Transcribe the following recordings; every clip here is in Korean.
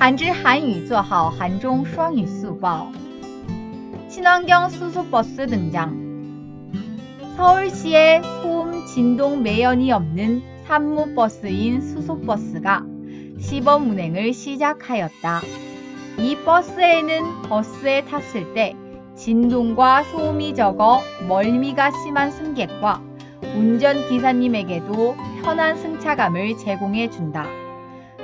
한지 한유 做好한중双语速报 친환경 수소버스 등장 서울시에 소음 진동 매연이 없는 산무버스인 수소버스가 시범 운행을 시작하였다. 이 버스에는 버스에 탔을 때 진동과 소음이 적어 멀미가 심한 승객과 운전기사님에게도 편한 승차감을 제공해 준다.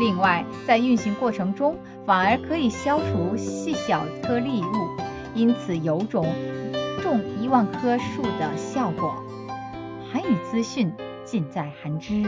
另外，在运行过程中反而可以消除细小颗粒物，因此有种种一万棵树的效果。韩语资讯尽在韩知。